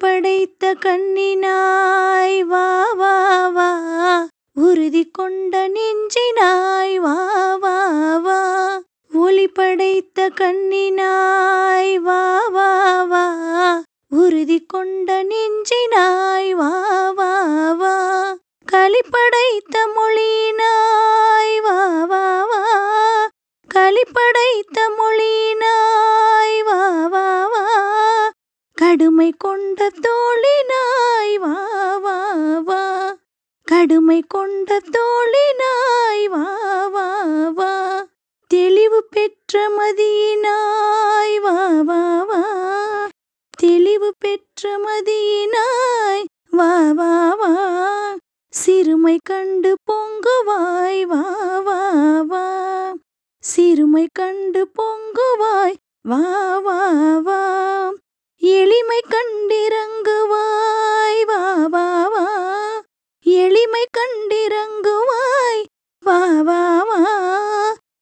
படைத்த கண்ணினாய் வா வா வா. உறுதி கொண்ட நெஞ்சினாய் வா வா வா. ஒளி படைத்த கண்ணினாய் வா வா வா. உறுதி கொண்ட நெஞ்சினாய் வா வா வா. களி படைத்த மொழியினாய் வா வா வா. களி படைத்த மொழியினாய் வா வா வா. கடுமை கொண்ட தோழினாய் வா வா வா கடுமை கொண்ட தோழினாய் வா வா வா தெளிவு பெற்ற மதியினாய் வா வா வா தெளிவு பெற்ற மதியினாய் வா வா வா சிறுமை கண்டு பொங்குவாய் வா வா வா சிறுமை கண்டு பொங்குவாய் வா வா வா எளிமை கண்டிறங்குவாய் வா வா வா. எளிமை கண்டிறங்குவாய் வா வா வா.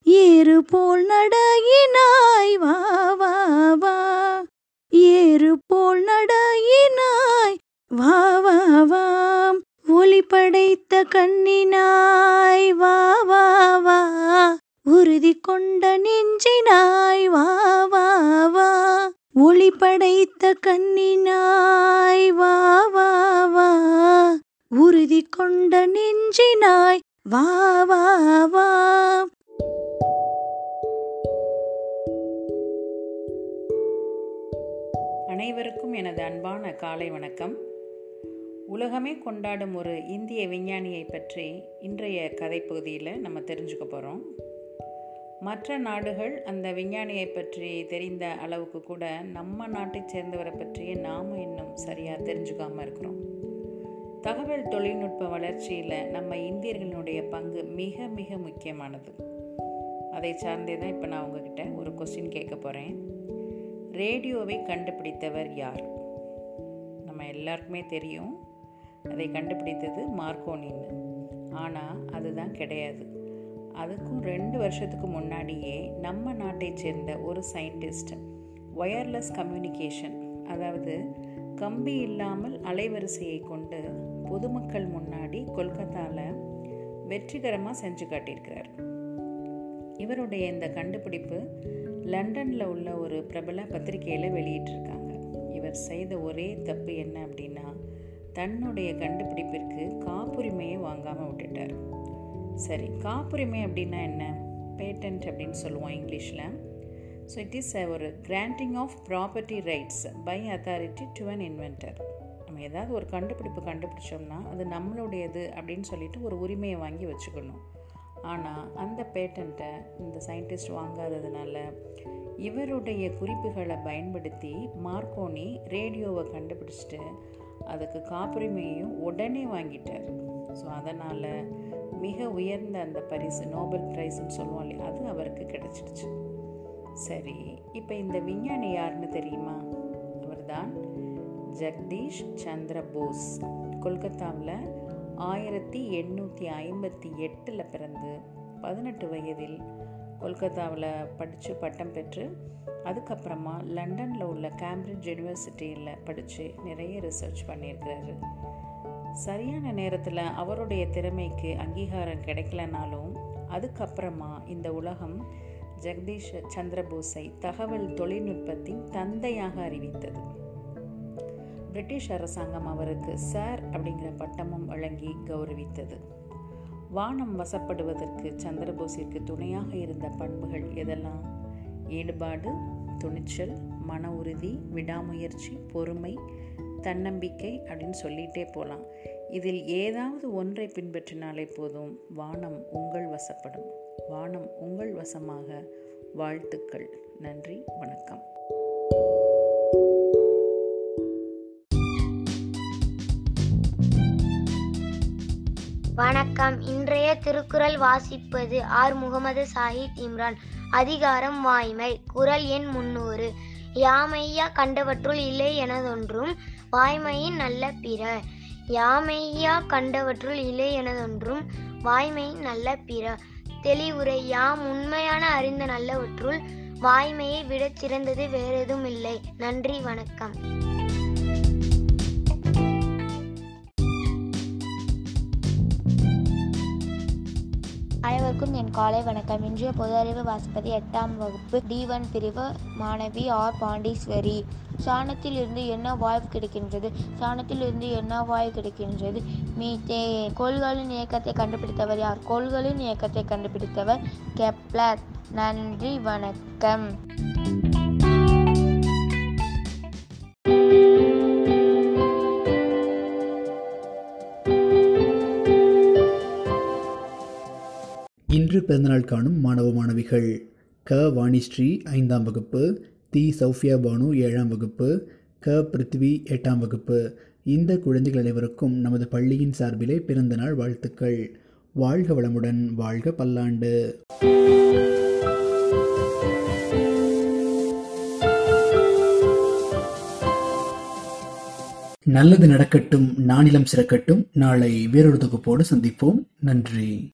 ஏறு போல் நடையினாய் வா வா வா. ஏறு போல் நடையினாய் வா வா வா. ஒளி படைத்த கண்ணினாய் வா வா வா. உறுதி கொண்ட நெஞ்சினாய் வா வா வா. ஒளி படைத்த கண்ணினாய் வா வா வா. உறுதி கொண்ட நெஞ்சினாய் வா வா வா. அனைவருக்கும் எனது அன்பான காலை வணக்கம். உலகமே கொண்டாடும் ஒரு இந்திய விஞ்ஞானியை பற்றி இன்றைய கதை பகுதியில் நம்ம தெரிஞ்சுக்க போகிறோம் மற்ற நாடுகள் அந்த விஞ்ஞானியை பற்றி தெரிந்த அளவுக்கு கூட நம்ம நாட்டை சேர்ந்தவரை பற்றிய நாம் இன்னும் சரியாக தெரிஞ்சுக்காமல் இருக்கிறோம். தகவல் தொழில்நுட்ப வளர்ச்சியில் நம்ம இந்தியர்களுடைய பங்கு மிக மிக முக்கியமானது. அதை சார்ந்தே தான் இப்போ நான் உங்ககிட்ட ஒரு கொஸ்டின் கேட்க போகிறேன் ரேடியோவை கண்டுபிடித்தவர் யார்? நம்ம எல்லாருக்குமே தெரியும். அதை கண்டுபிடித்தது மார்க்கோனின்னு ஆனால் அதுதான் கிடையாது. அதுக்கும் ரெண்டு வருஷத்துக்கு முன்னாடியே நம்ம நாட்டை சேர்ந்த ஒரு சயின்டிஸ்ட் ஒயர்லெஸ் கம்யூனிகேஷன் அதாவது கம்பி இல்லாமல் அலைவரிசையை கொண்டு பொதுமக்கள் முன்னாடி கொல்கத்தாவில் வெற்றிகரமாக செஞ்சு காட்டியிருக்கிறார். இவருடைய இந்த கண்டுபிடிப்பு லண்டனில் உள்ள ஒரு பிரபல பத்திரிகையில் வெளியிட்டிருக்காங்க. இவர் செய்த ஒரே தப்பு என்ன அப்படின்னா தன்னுடைய கண்டுபிடிப்பிற்கு காப்புரிமையை வாங்காமல் விட்டுட்டார். சரி காப்புரிமை அப்படின்னா என்ன? பேட்டன்ட் அப்படின்னு சொல்லுவோம் இங்கிலீஷில். ஸோ இட் இஸ் ஒரு granting of property rights by authority to an inventor நம்ம ஏதாவது ஒரு கண்டுபிடிப்பு கண்டுபிடிச்சோம்னா அது நம்மளுடையது அப்படின்னு சொல்லிட்டு ஒரு உரிமையை வாங்கி வச்சுக்கணும். ஆனால் அந்த பேட்டண்ட்டை இந்த சயின்டிஸ்ட் வாங்காததுனால இவருடைய குறிப்புகளை பயன்படுத்தி மார்க்கோனி ரேடியோவை கண்டுபிடிச்சிட்டு அதுக்கு காப்புரிமையையும் உடனே வாங்கிட்டார். ஸோ அதனால் மிக உயர்ந்த அந்த பரிசு நோபல் ப்ரைஸ்ன்னு சொல்லுவோம் இல்லையா? அது அவருக்கு கிடச்சிடுச்சு. சரி இப்போ இந்த விஞ்ஞானி யாருன்னு தெரியுமா? அவர் தான் ஜெகதீஷ் சந்திர போஸ். கொல்கத்தாவில் ஆயிரத்தி எண்ணூற்றி ஐம்பத்தி எட்டில் பிறந்து பதினெட்டு வயதில் கொல்கத்தாவில் படித்து பட்டம் பெற்று அதுக்கப்புறமா லண்டனில் உள்ள கேம்பிரிட்ஜ் யூனிவர்சிட்டியில் படித்து நிறைய ரிசர்ச் பண்ணியிருக்கிறாரு. சரியான நேரத்தில் அவருடைய திறமைக்கு அங்கீகாரம் கிடைக்கலனாலும் அதுக்கப்புறமா இந்த உலகம் ஜெகதீஷ் சந்திரபோஸை தகவல் தொழில்நுட்பத்தின் தந்தையாக அறிவித்தது. பிரிட்டிஷ் அரசாங்கம் அவருக்கு சார் அப்படிங்கிற பட்டமும் வழங்கி கௌரவித்தது. வானம் வசப்படுவதற்கு சந்திரபோஸிற்கு துணையாக இருந்த பண்புகள் எதெல்லாம்? ஈடுபாடு துணிச்சல் மன உறுதி விடாமுயற்சி பொறுமை தன்னம்பிக்கை அப்படின்னு சொல்லிகிட்டே போகலாம் இதில் ஏதாவது ஒன்றை பின்பற்றினாலே போதும். வானம் உங்கள் வசப்படும். வானம் உங்கள் வசமாக. வாழ்த்துக்கள். நன்றி. வணக்கம். வணக்கம். இன்றைய திருக்குறள் வாசிப்பது ஆர். முகமது சாஹித் இம்ரான். அதிகாரம் வாய்மை. குரல் எண் முன்னூறு. யாமையா கண்டவற்றுள் இல்லை எனதொன்றும் வாய்மையின் நல்ல பிற. யாமையா கண்டவற்றுள் இல்லை எனதொன்றும் வாய்மையின் நல்ல பிற. தெளிவுரை யாம் உண்மையான அறிந்த நல்லவற்றுள் வாய்மையை விடச் சிறந்தது வேறெதும் இல்லை. நன்றி வணக்கம். அனைவருக்கும் என் காலை வணக்கம். இன்றைய பொது அறிவு வாசிப்பது எட்டாம் வகுப்பு. டி ஒன் பிரிவு மாணவி ஆர் பாண்டீஸ்வரி. சாணத்தில் இருந்து என்ன வாய்வு கிடைக்கின்றது? சாணத்தில் இருந்து என்ன வாய்வு கிடைக்கின்றது? மீத்தே. கோள்களின் இயக்கத்தை கண்டுபிடித்தவர் யார்? கோள்களின் இயக்கத்தை கண்டுபிடித்தவர் கெப்லர். நன்றி. வணக்கம். இன்று பிறந்தநாள் காணும் மாணவ மாணவிகள். க. வாணிஸ்ரீ ஐந்தாம் வகுப்பு. தி. சௌஃபியா பானு ஏழாம் வகுப்பு. க. பிருத்வி எட்டாம் வகுப்பு. இந்த குழந்தைகள் அனைவருக்கும் நமது பள்ளியின் சார்பிலே பிறந்தநாள் வாழ்த்துக்கள். வாழ்க வளமுடன் வாழ்க பல்லாண்டு. நல்லது நடக்கட்டும் நானிலம் சிறக்கட்டும். நாளை வேறொரு தொகுப்போடு சந்திப்போம். நன்றி.